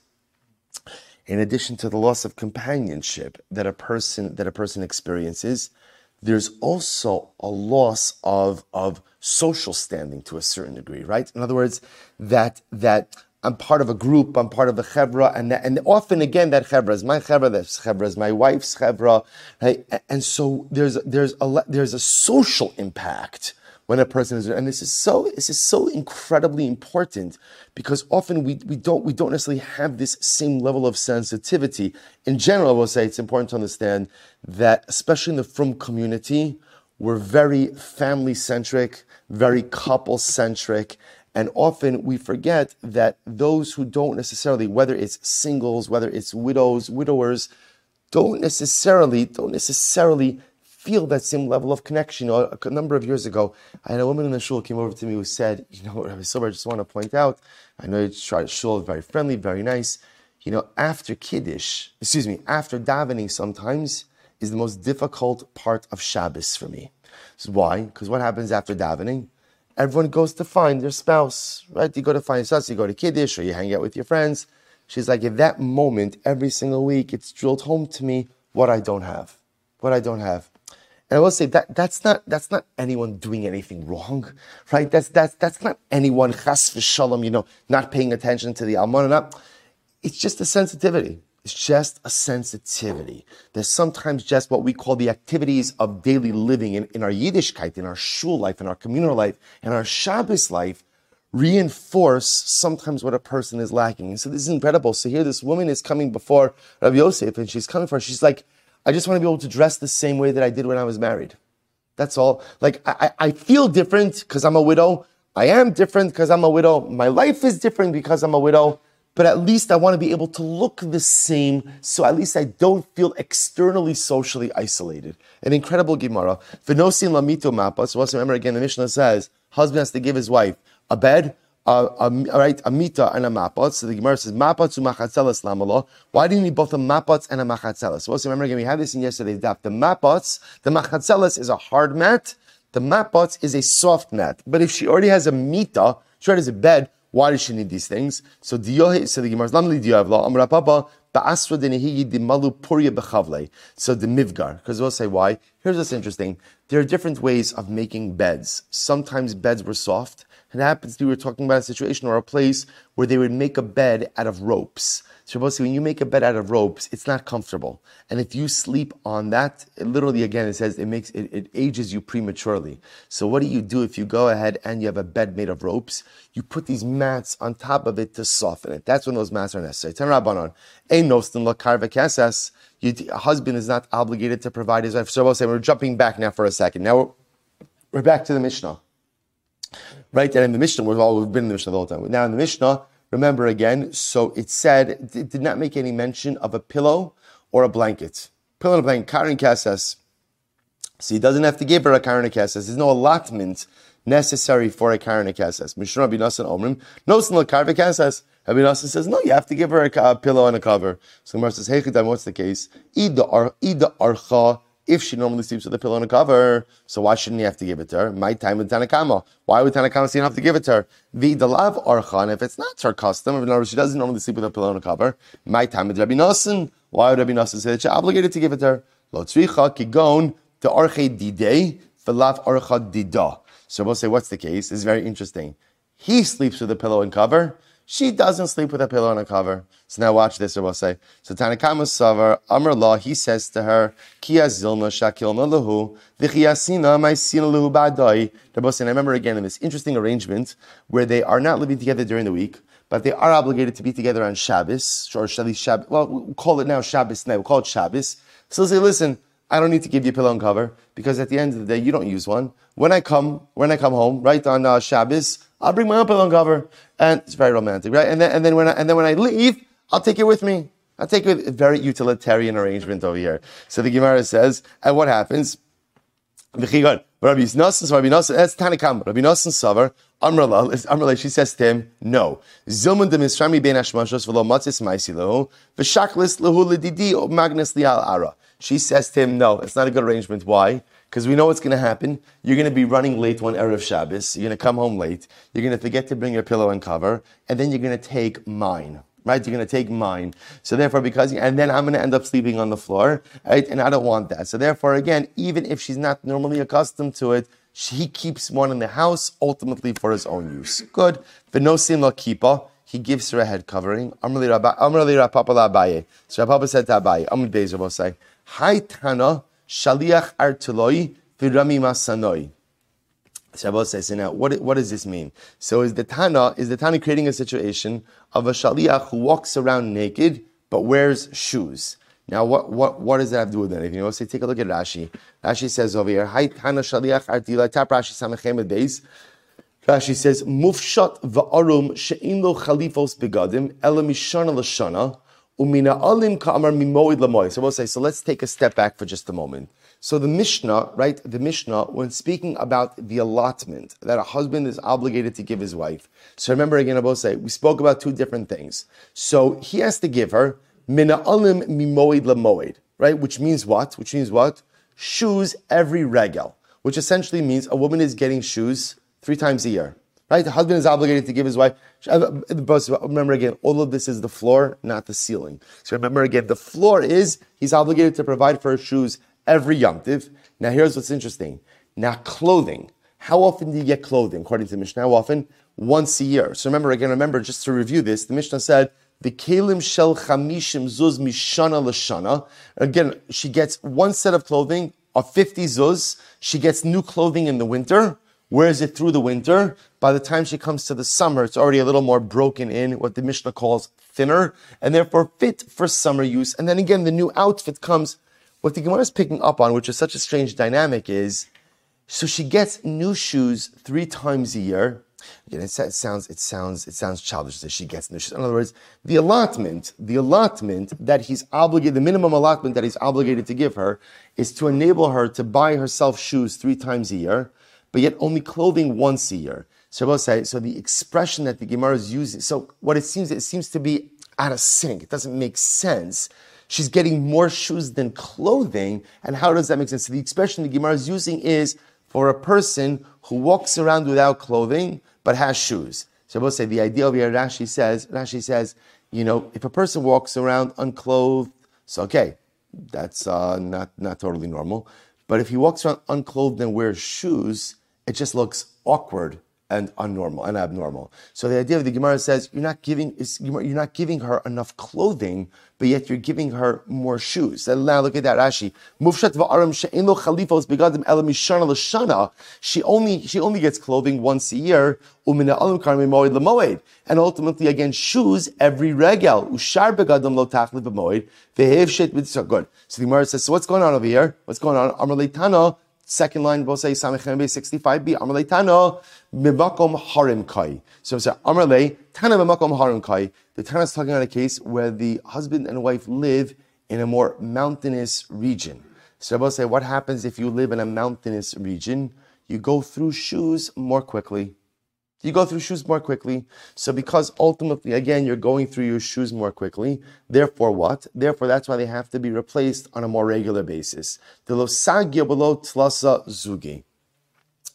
in addition to the loss of companionship that a person that a person experiences, there's also a loss of, of social standing to a certain degree, right? In other words, that that I'm part of a group, I'm part of a chevra, and that, and often again that chevra is my chevra, that chevra is my wife's chevra, right? and so there's there's a there's a social impact when a person is and this is so this is so incredibly important because often we, we don't we don't necessarily have this same level of sensitivity. In general i will say it's important to understand that especially in the frum community we're very family centric very couple centric and often we forget that those who don't necessarily whether it's singles whether it's widows widowers don't necessarily don't necessarily feel that same level of connection. You know, a number of years ago, I had a woman in the shul came over to me who said, you know, Rabbi Silver, I just want to point out, I know your shul very friendly, very nice. You know, after Kiddush, excuse me, after davening sometimes is the most difficult part of Shabbos for me. So why? Because what happens after davening? Everyone goes to find their spouse, right? You go to find spouse, you go to Kiddush, or you hang out with your friends. She's like, at that moment, every single week, it's drilled home to me what I don't have. What I don't have. And I will say that that's not that's not anyone doing anything wrong, right? That's that's that's not anyone chas v'shalom, you know, not paying attention to the almanah. It's just a sensitivity. It's just a sensitivity. There's sometimes just what we call the activities of daily living in, in our Yiddishkeit, in our shul life, in our communal life, in our Shabbos life, reinforce sometimes what a person is lacking. And so this is incredible. So here this woman is coming before Rabbi Yosef and she's coming for, she's like, I just want to be able to dress the same way that I did when I was married. That's all. Like, I, I feel different because I'm a widow. I am different because I'm a widow. My life is different because I'm a widow. But at least I want to be able to look the same, so at least I don't feel externally socially isolated. An incredible Gemara. Venosin lamito mapa. So also remember again, the Mishnah says, husband has to give his wife a bed, uh, right, a mita and a mapot. So the Gemara says, mapot to machatzelas lamalo. Why do you need both a mapot and a machatzelas? So also remember again, we had this in yesterday's daf. The mapots, the machatzelas is a hard mat. The mapots is a soft mat. But if she already has a mita, she already has a bed, why does she need these things? So diyohe, so the Gemara lamli diyavla, amra papa, ba'asra denehiyi dimalu purya bechavle. So the mivgar, because we'll say why. Here's what's interesting. There are different ways of making beds. Sometimes beds were soft, it happens to be we're talking about a situation or a place where they would make a bed out of ropes. So when you make a bed out of ropes, it's not comfortable. And if you sleep on that, it literally again it says it makes it, it ages you prematurely. So what do you do if you go ahead and you have a bed made of ropes? You put these mats on top of it to soften it. That's when those mats are necessary. Ten rabbanon. Ein nostin kasas. A husband is not obligated to provide his wife. So we're jumping back now for a second. Now we're, we're back to the Mishnah. Right? And in the Mishnah, we've, all, we've been in the Mishnah the whole time. Now in the Mishnah, remember again, so it said, it did not make any mention of a pillow or a blanket. Pillow and a blanket, Karen Kasas. So he doesn't have to give her a Karen Kasas. There's no allotment necessary for a Karen Kasas. Mishnah Rabbi Nassan Omrim, no Sin Karen Kasas. Rabbi says, no, you have to give her a, a pillow and a cover. So Gemara says, hey, what's the case? Ida archa if she normally sleeps with a pillow and a cover, so why shouldn't he have to give it to her? My time with Tanakama. Why would Tanakama say have to give it to her? The dalav archan, if it's not her custom, in other words, she doesn't normally sleep with a pillow and a cover. My time with Rabbi Nassan. Why would Rabbi Nassan say that she's obligated to give it to her? Kigon to dida. So we'll say, what's the case? It's very interesting. He sleeps with a pillow and cover. She doesn't sleep with a pillow and a cover. So now watch this, I will say. So Tanakama Savar, Amr Law, he says to her, Kia zilna shakilna lahu, v'chiyasina maisina lahu ba'dai. I remember again in this interesting arrangement where they are not living together during the week, but they are obligated to be together on Shabbos, or Shabbos, well, we'll call it now Shabbos now, we'll call it Shabbos. So say, listen, I don't need to give you a pillow and cover because at the end of the day, you don't use one. When I come, when I come home, right on uh, Shabbos, I'll bring my own pillow and cover, and it's very romantic, right? And then, and then when I, and then when I leave, I'll take it with me. I'll take it. With, a very utilitarian arrangement over here. So the Gemara says, and what happens? Rabbi Nosson, Rabbi Nosson, that's Tanakam. Rabbi Nosson Savar, Amrala, Amrala, she says to him, no. Zilman de Misrami ben Ashmashos v'lo matzis maisi lehu, v'shaklis lehu ledidi magnus lial ara. She says to him, no, it's not a good arrangement. Why? Because we know what's going to happen. You're going to be running late one Erev Shabbos. You're going to come home late. You're going to forget to bring your pillow and cover. And then you're going to take mine right? You're going to take mine. So therefore, because, and then I'm going to end up sleeping on the floor, right? And I don't want that. So therefore, again, even if she's not normally accustomed to it, he keeps one in the house ultimately for his own use. Good. Venosim la kipa. He gives her a head covering. Amrli Rav Papa Abaye. So Rav Papa said to Abaye, Amr Hai Tana Shaliach Artuloi Virami Masanoi. Shabbos says, now what, what does this mean? So is the Tana, is the Tana creating a situation of a Shaliach who walks around naked but wears shoes? Now, what, what, what does that have to do with anything? You know, say, take a look at Rashi. Rashi says over here, Hai Tana Shaliach Artila, tap Rashi Samachem Beis. Rashi says, Mufshat va'arum she'in lo chalifos begadim, ela mishana l'shana, umina alim mimoid lamoy. So we'll say, so let's take a step back for just a moment. So the Mishnah, right, the Mishnah, when speaking about the allotment that a husband is obligated to give his wife. So remember again, I will say, we spoke about two different things. So he has to give her mina alim mimoid lamoid, right, which means what? Which means what? Shoes every regel, which essentially means a woman is getting shoes three times a year. Right? The husband is obligated to give his wife. Uh, remember again, all of this is the floor, not the ceiling. So remember again, the floor is he's obligated to provide for her shoes every yomtiv. Now here's what's interesting. Now clothing. How often do you get clothing? According to the Mishnah, how often? Once a year. So remember again, remember just to review this, the Mishnah said, the kelim shel chamishim zuz mishana l'shana. Again, she gets one set of clothing of 50 zuz. She gets new clothing in the winter. Wears it through the winter. By the time she comes to the summer, it's already a little more broken in, what the Mishnah calls thinner, and therefore fit for summer use. And then again, the new outfit comes what the Gemara is picking up on, which is such a strange dynamic, is so she gets new shoes three times a year. Again, it sounds it sounds it sounds childish that she gets new shoes. In other words, the allotment, the allotment that he's obligated, the minimum allotment that he's obligated to give her, is to enable her to buy herself shoes three times a year, but yet only clothing once a year. So so the expression that the Gemara is using, so what it seems, it seems to be out of sync. It doesn't make sense she's getting more shoes than clothing. And how does that make sense? So the expression the Gemara is using is for a person who walks around without clothing but has shoes. So we'll say the idea of here, Rashi says, Rashi says, you know, if a person walks around unclothed, so okay, that's uh, not not totally normal. But if he walks around unclothed and wears shoes, it just looks awkward and unnormal and abnormal. So the idea of the Gemara says you're not giving you're not giving her enough clothing, but yet you're giving her more shoes. And now look at that Rashi. She only she only gets clothing once a year. Umina alam. And ultimately again shoes every begadim lo. So the Gemara says, so what's going on over here? What's going on? Second line, we'll say Samichem 65b, Amarle Tano, Mimakom Harim Kai. So say Amarle, Tana Mimakom Harim Kai. The Tana is talking about a case where the husband and wife live in a more mountainous region. So I will say, what happens if you live in a mountainous region? You go through shoes more quickly. You go through shoes more quickly. So because ultimately, again, you're going through your shoes more quickly, therefore what? Therefore, that's why they have to be replaced on a more regular basis. The losagya below tlasa zugi.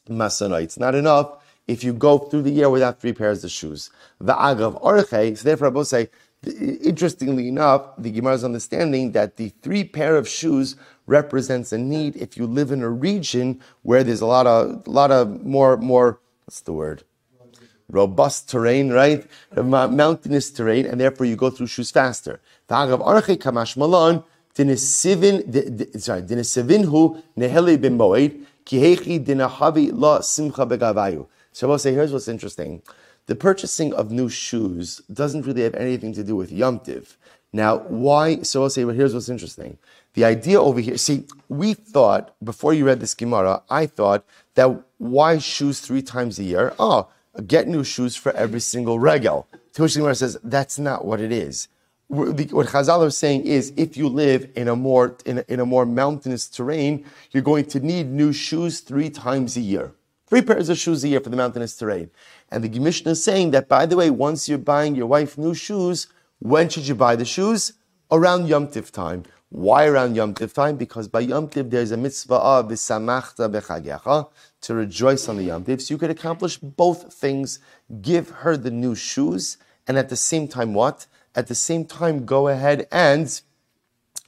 Masana. It's not enough if you go through the year without three pairs of shoes. The agav orche. So therefore, I say, interestingly enough, the Gemara's understanding that the three pair of shoes represents a need if you live in a region where there's a lot of, a lot of more, more, what's the word? Robust terrain, right? Mountainous terrain, and therefore you go through shoes faster. Sorry. So I will say, here's what's interesting. The purchasing of new shoes doesn't really have anything to do with yomtiv. Now, why? So I'll say, well, here's what's interesting. The idea over here, see, we thought, before you read this Gemara, I thought that why shoes three times a year? Oh, get new shoes for every single regel. Gemara says that's not what it is. what Chazal are saying is, if you live in a more in a, in a more mountainous terrain, you're going to need new shoes three times a year. Three pairs of shoes a year for the mountainous terrain. And the Mishnah is saying that, by the way, once you're buying your wife new shoes, when should you buy the shoes? Around Yom Tif time. Why around Yom Tiv time? Because by Yom Tiv there's a mitzvah of v'samachta b'chagecha, to rejoice on the Yom Tiv. So you could accomplish both things. Give her the new shoes, and at the same time, what? At the same time, go ahead and,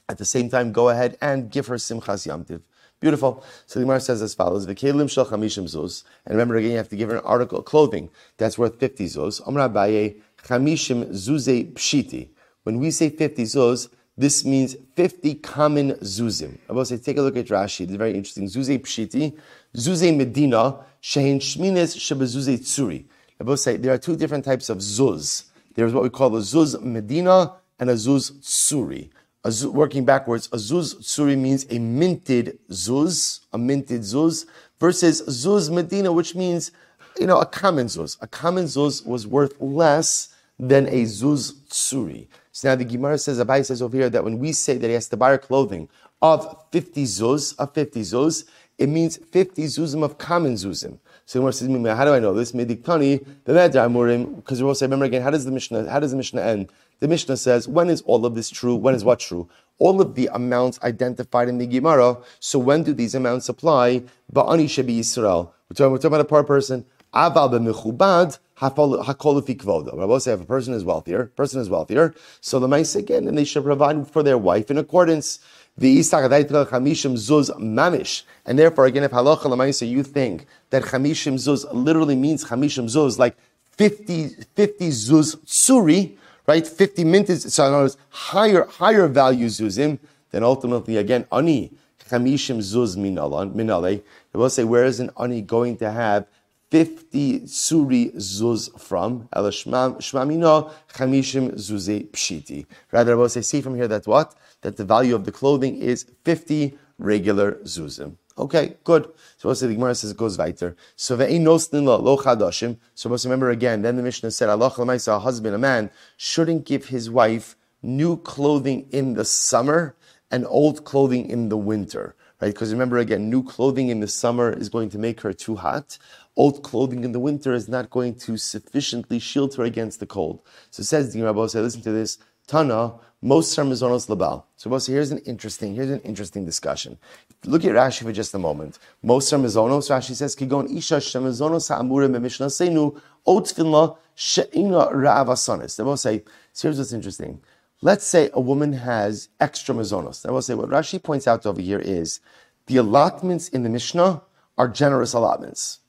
at the same time, go ahead and give her simchas Yom Tiv. Beautiful. So the Gemara says as follows: V'kelim shel chamishim zuz. And remember again, you have to give her an article of clothing that's worth fifty zuz. Amar Abaye chamishim zuze pshiti. When we say fifty zuz, this means 50 common zuzim. I will say, take a look at Rashi. It's very interesting. Zuze pshiti, zuze medina, shehin shmines shebezuze tsuri. I will say, there are two different types of zuz. There's what we call a zuz medina and a zuz tsuri. A zuz, working backwards, a zuz tsuri means a minted zuz, a minted zuz, versus zuz medina, which means, you know, a common zuz. A common zuz was worth less than a zuz tsuri. So now the Gemara says, Abaye says over here that when we say that he has to buy clothing of 50 zuz, of 50 zuz, it means 50 zuzim of common zuzim. So the Gemara says, how do I know this? Mediktani, the Amurim, because we'll say, remember again, how does the Mishnah, how does the Mishnah end? The Mishnah says, when is all of this true? When is what true? All of the amounts identified in the Gemara. So when do these amounts apply? Ba'ani shebi Yisrael. We're talking, we're talking about a poor person. Aval b'mechubad, say if a person is wealthier, person is wealthier, so the mice again, and they should provide for their wife in accordance. The zuz mamish, and therefore again, if halacha lemaisa you think that chamishim zuz literally means chamishim zuz, like 50, 50 zuz tsuri, right? 50 minutes, so in other words, higher, higher value zuzim, then ultimately again, ani chamishim zuz minale. They will say, where is an ani going to have 50 suri zuz from, ela shmamino chamishim zuzi pshiti. Rather, I will say, see from here that what? That the value of the clothing is 50 regular zuzim. Okay, good. So also the Gemara says it goes weiter. So lo chadashim. So let's remember again. Then the Mishnah said, Allah a husband, a man shouldn't give his wife new clothing in the summer and old clothing in the winter right? Because remember again, new clothing in the summer is going to make her too hot. Old clothing in the winter is not going to sufficiently shield her against the cold. So says the Rabbi say, listen to this. Tana, most mazonos labal. So Rabbi here's an interesting, here's an interesting discussion. Look at Rashi for just a moment. Most mazonos, Rashi says, Kigon isha shemazonos ha'amure me'mishnah seinu, otfinla she'ina ra'avasanis. They say, so here's what's interesting. Let's say a woman has extra mazonos. I will say what Rashi points out over here is the allotments in the Mishnah are generous allotments.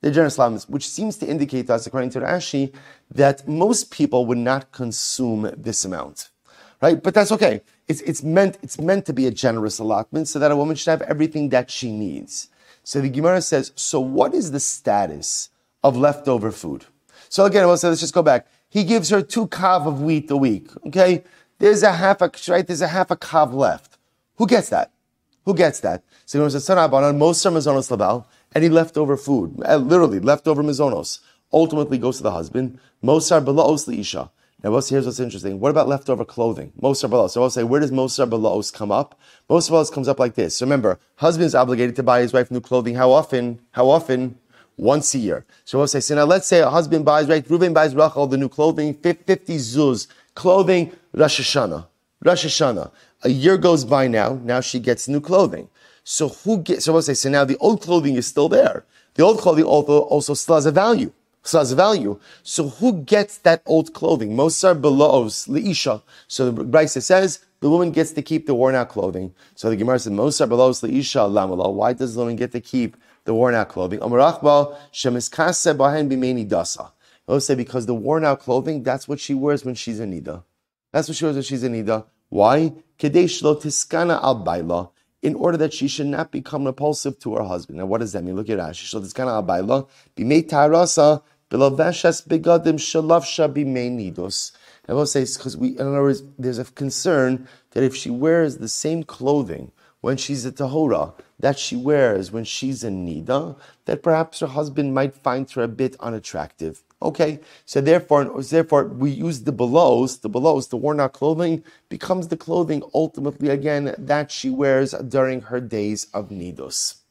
They're generous allotments, which seems to indicate to us, according to Rashi, that most people would not consume this amount. Right? But that's okay. It's, it's meant it's meant to be a generous allotment so that a woman should have everything that she needs. So the Gemara says, so what is the status of leftover food? So again, I will say, let's just go back he gives her two kav of wheat a week. Okay, there's a half a right. There's a half a kav left. Who gets that? Who gets that? So he says, "Son most are mazonos labal, any leftover food, uh, literally leftover mazonos, ultimately goes to the husband. Mosar belaos isha. Now, here's what's interesting. What about leftover clothing? Mosar belaos. So I'll say, where does mosar belaos come up? Mosar belaos comes up like this. So remember, husband's obligated to buy his wife new clothing. How often? How often? Once a year. So we'll say, so now let's say a husband buys, right? Reuben buys Rachel the new clothing, 50 zuz, clothing, Rosh Hashanah. Rosh Hashanah. A year goes by now, now she gets new clothing. So who gets, so we'll say, so now the old clothing is still there. The old clothing also, also still has a value. Still has a value. So who gets that old clothing? Mosar belows leisha. So the Braisa says, the woman gets to keep the worn out clothing. So the Gemara said, Mosar belows leisha lamala. Why does the woman get to keep the worn out clothing. Amarachba shemiskase bahen dasa. He'll say because the worn out clothing, that's what she wears when she's in nida. That's what she wears when she's in nida. Why? Kadesh lo tiskana al. In order that she should not become repulsive to her husband. Now, what does that mean? Look at Rashi. Shlo tiskana al baila. Bimei tarasa. Bilaveshes begadim shalavsha bimei nidos. I will say because we, in other words, there's a concern that if she wears the same clothing when she's a tahora, that she wears when she's a nida, that perhaps her husband might find her a bit unattractive. Okay, so therefore, therefore we use the belows, the belows, the worn out clothing becomes the clothing ultimately again that she wears during her days of nidus.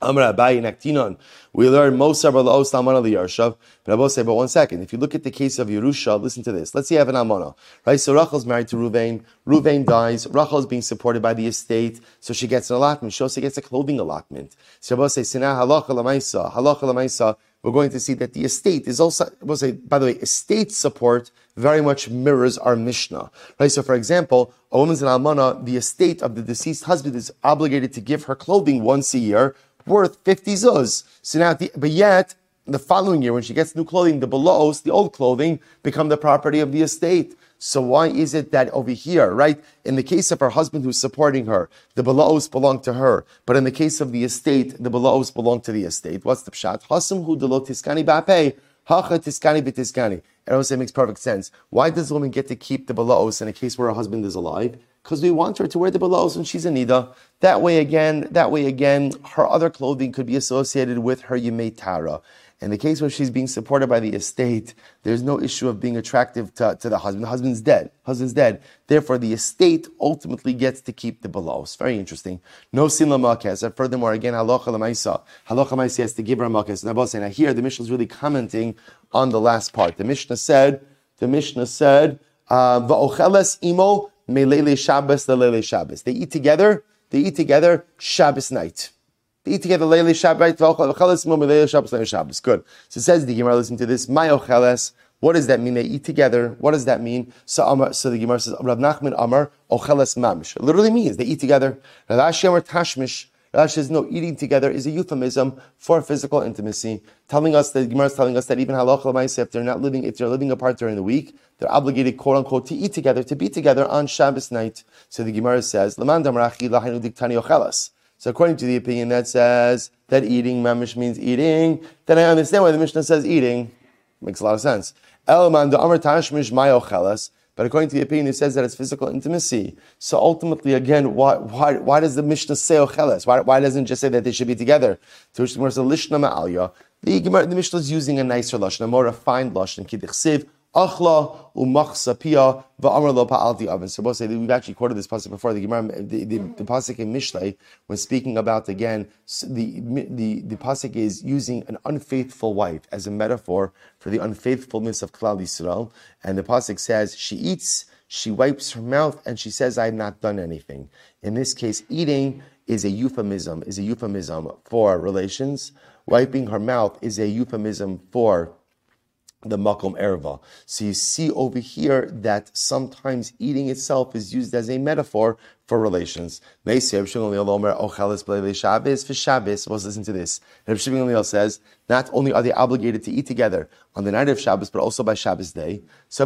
Naktinon. We learn Mosar Balaos Lamana Liyarshav. But I say, but one second. If you look at the case of Yerusha, listen to this. Let's say I have an Amana. Right? So Rachel's married to Ruvain. Ruvain dies. Rachel is being supported by the estate. So she gets an allotment. She also gets a clothing allotment. So I say, Sinah halacha lamaisa. Halacha lamaisa. We're going to see that the estate is also, we'll say, by the way, estate support very much mirrors our Mishnah. Right? So for example, a woman's an almana, the estate of the deceased husband is obligated to give her clothing once a year worth 50 zuz. So now, the, but yet, the following year, when she gets new clothing, the belows, the old clothing, become the property of the estate. So why is it that over here, right, in the case of her husband who's supporting her, the belows belong to her, but in the case of the estate, the belows belong to the estate. What's the pshat? Hasam hu delo tiskani bape, hacha tiskani bitiskani. It also makes perfect sense. Why does the woman get to keep the belows in a case where her husband is alive? Because we want her to wear the belows when she's a nida. That way again, that way again, her other clothing could be associated with her yemei tara. In the case where she's being supported by the estate, there's no issue of being attractive to, to the husband. The husband's dead. Husband's dead. Therefore, the estate ultimately gets to keep the belows. Very interesting. No sin lamakes. Furthermore, again, halacha lamaisa. Halacha lamaisa has to give her makes. Now, here the Mishnah is really commenting on the last part. The Mishnah said, the Mishnah said, uh, va'ocheles imo Melele Shabbos, the Lele Shabbos. They eat together, they eat together Shabbos night. They eat together Lele Shabbos, Melele Shabbos, Lele Shabbos. Good. So it says the Gemara, listen to this, Mayocheles. What does that mean? They eat together. What does that mean? So, Amar, so the Gemara says, Rav Nachman Amar, Ocheles Mamish. It literally means they eat together. Rav Ashi Amar Tashmish. Rashi says, no, eating together is a euphemism for physical intimacy, telling us that Gemara is telling us that even halacha if they're not living, if they're living apart during the week, they're obligated, quote unquote, to eat together, to be together on Shabbos night. So the Gemara says, So according to the opinion that says that eating mamish means eating, then I understand why the Mishnah says eating. Makes a lot of sense. But according to the opinion, it says that it's physical intimacy. So ultimately, again, why, why, why does the Mishnah say ocheles? Why, why doesn't it just say that they should be together? To which the Gemara says. The, the Mishnah is using a nicer lashon, a more refined lashon, kidich Achla umachsa pia va'amar lo pa'alti oven. So both say we've actually quoted this pasuk before. The Gemara, the, the, the pasuk in Mishlei, when speaking about again, the the the pasuk is using an unfaithful wife as a metaphor for the unfaithfulness of Klal Yisrael, and the pasuk says she eats, she wipes her mouth, and she says, "I have not done anything." In this case, eating is a euphemism is a euphemism for relations. Wiping her mouth is a euphemism for the makom erva. So you see over here that sometimes eating itself is used as a metaphor for relations. Let's listen to this. Says, not only are they obligated to eat together on the night of Shabbos, but also by Shabbos day. So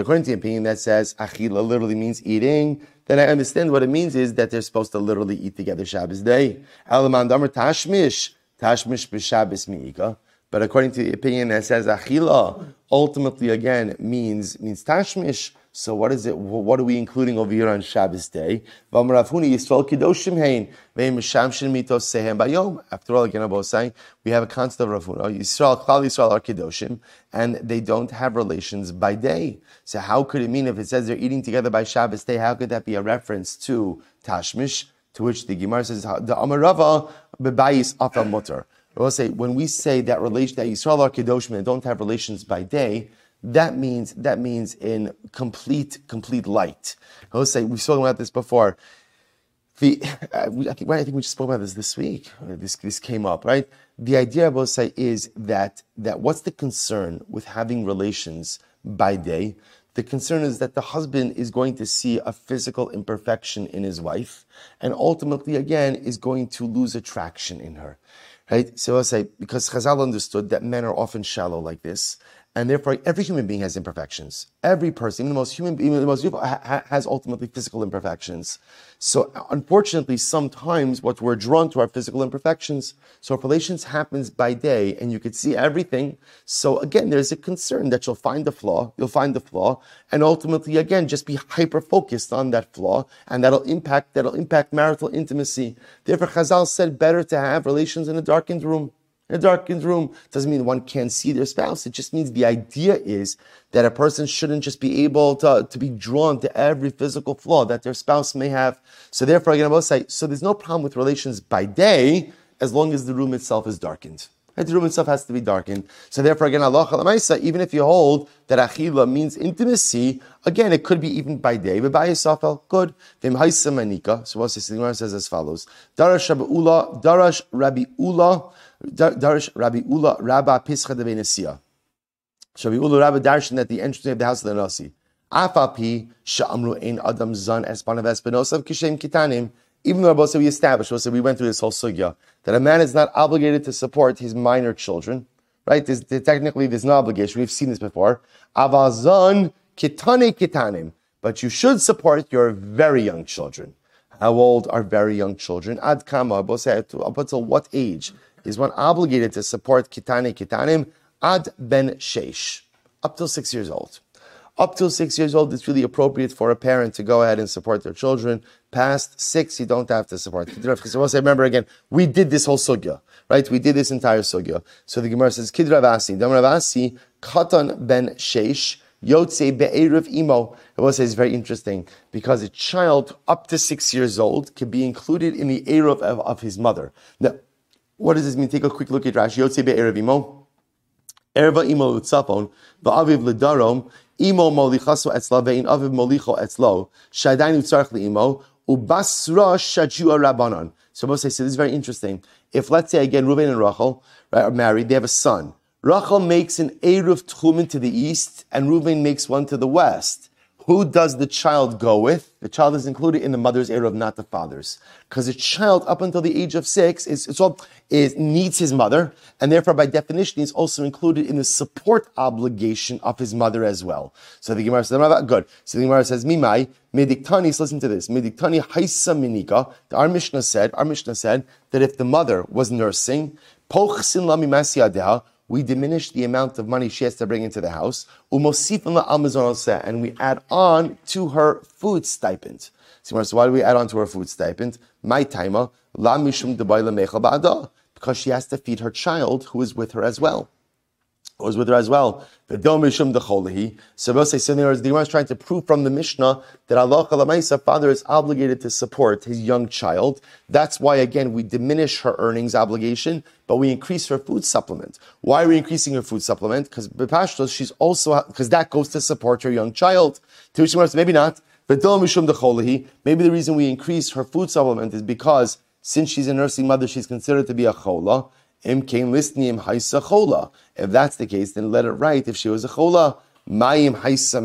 according to the opinion that says achila literally means eating, then I understand what it means is that they're supposed to literally eat together Shabbos day. tashmish. Tashmish b'Shabbos mi'ika. But according to the opinion that says achila, ultimately again means means tashmish. So what is it? What are we including over here on Shabbos day? After all, again, I'm saying we have a concept of Ravuna. Yisrael, Klal Yisrael are kedoshim, and they don't have relations by day. So how could it mean if it says they're eating together by Shabbos day? How could that be a reference to tashmish? To which the Gemara says, "The Amarava bebayis afal mutter." We'll say when we say that relation that Yisrael are kedoshim and don't have relations by day, that means that means in complete complete light. We'll say we've spoken about this before. The, uh, I think I think we just spoke about this this week. This this came up right. The idea I will say is that that what's the concern with having relations by day? The concern is that the husband is going to see a physical imperfection in his wife, and ultimately, again, is going to lose attraction in her. Right? So I'll say, because Chazal understood that men are often shallow like this, and therefore every human being has imperfections. Every person, even the most human, being, even the most beautiful, ha- has ultimately physical imperfections. So unfortunately, sometimes what we're drawn to are physical imperfections. So if relations happens by day and you could see everything, so again, there's a concern that you'll find the flaw, you'll find the flaw, and ultimately, again, just be hyper focused on that flaw, and that'll impact that'll impact marital intimacy. Therefore, Chazal said better to have relations in a darkened room in a darkened room. Doesn't mean one can't see their spouse. It just means the idea is that a person shouldn't just be able to, to be drawn to every physical flaw that their spouse may have. So therefore, again, I will say, so there's no problem with relations by day as long as the room itself is darkened. Right? The room itself has to be darkened. So therefore, again, Allah even if you hold that achila means intimacy, again, it could be even by day. But by Yisafel, good. Manika. So what the Gemara says as follows: Darash Rabbi Ula, Darash Rabbi Ula Darish Rabbi Ula Rabba Pischa de Venesia. Rabbi Ula Rabba Darshan at the entrance of the house of the Nasi. Afapi Sha'amru Ein Adam Zan Espanav Espinosav Kishem Kitanim. Even though Rabbi we established, we went through this whole sugya, that a man is not obligated to support his minor children, right? Technically, there's no obligation. We've seen this before. Avazan kitane kitanim. But you should support your very young children. How old are very young children? Ad kama, up until what age? Is one obligated to support kitane kitanim ad ben sheish, up till six years old. Up till six years old, it's really appropriate for a parent to go ahead and support their children. Past six, you don't have to support. Because I remember again, we did this whole sugya, right? We did this entire sugya. So the Gemara says, Kid Ravasi, Dam Katan ben Sheish, Yotze be'erev imo. It was is very interesting because a child up to six years old can be included in the erev of, of his mother. Now, what does this mean? Take a quick look at Rashi. Yotze be'erev imo. Erva imo utzapon, va'aviv ledarom, imo molichaso etzla, ve'in aviv molicho etzlo, shadainu tzarch imo, ubasra shajua rabbanon. So Moshe said, this is very interesting. If let's say again, Reuven and Rachel right, are married, they have a son. Rachel makes an Eruv Techumin to the east, and Reuven makes one to the west. Who does the child go with? The child is included in the mother's Eruv, not the father's. Because a child up until the age of six is, is, is, needs his mother, and therefore by definition he's also included in the support obligation of his mother as well. So the Gemara says, good. So the Gemara says, Mimai, Mediktani, listen to this. Mediktani Haisa Minika. Our Mishnah said, our Mishnah said that if the mother was nursing, Pochsin Lami Masiadeha, we diminish the amount of money she has to bring into the house, and we add on to her food stipend. So why do we add on to her food stipend? My timer, because she has to feed her child who is with her as well was with her as well. The domishum decholahi. So we'll say so the Gemara is trying to prove from the Mishnah that Allah Kalamaisa, father is obligated to support his young child. That's why again we diminish her earnings obligation, but we increase her food supplement. Why are we increasing her food supplement? Because Bepashtos, she's also because that goes to support her young child. To which says, maybe not. Maybe the reason we increase her food supplement is because since she's a nursing mother, she's considered to be a chola. If that's the case, then let it write if she was a chola. Haisa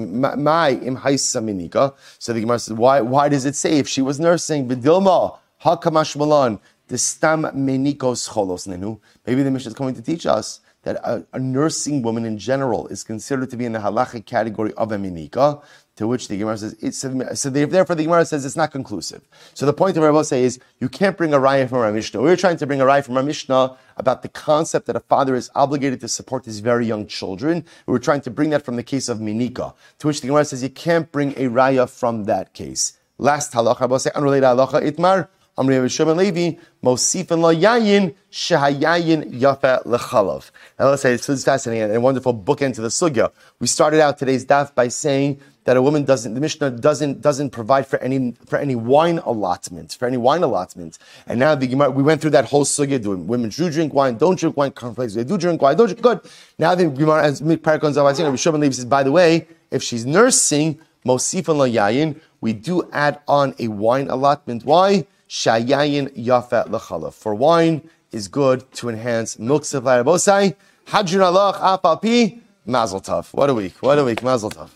minika. So the Gemara says, why, why does it say if she was nursing? B'dilma hakamash malan. The stam menikos cholos nenu. Maybe the Mishnah is coming to teach us that a, a, nursing woman in general is considered to be in the halachic category of a minika. To which the Gemara says, it's, so therefore the Gemara says it's not conclusive. So the point of Rabbi say is, you can't bring a raya from our Mishnah. We're trying to bring a raya from our Mishnah about the concept that a father is obligated to support his very young children. We're trying to bring that from the case of Minika. To which the Gemara says, you can't bring a raya from that case. Last halacha, Rabbi say, unrelated halacha, itmar, Shimon Levi, Mosifin lo yayin, shehayayin yafa lechalav. Now let's say this is fascinating and a wonderful bookend to the sugya. We started out today's daf by saying that a woman doesn't, the Mishnah doesn't, doesn't provide for any, for any wine allotment, for any wine allotment. And now the we went through that whole sugya doing women do drink wine, don't drink wine, conflicts, they do drink wine, don't drink, good. Now the Gemara, as Rishon Levi says, by the way, if she's nursing, Mosifan la yayin, we do add on a wine allotment. Why? Shayayin yafet lechalaf. For wine is good to enhance milk supply. Bosai, hadjun alach apapi, mazel tov. What a week, what a week, mazel tov.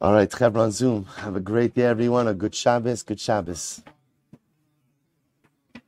All right, Chevron Zoom. Have a great day, everyone. A good Shabbos, good Shabbos.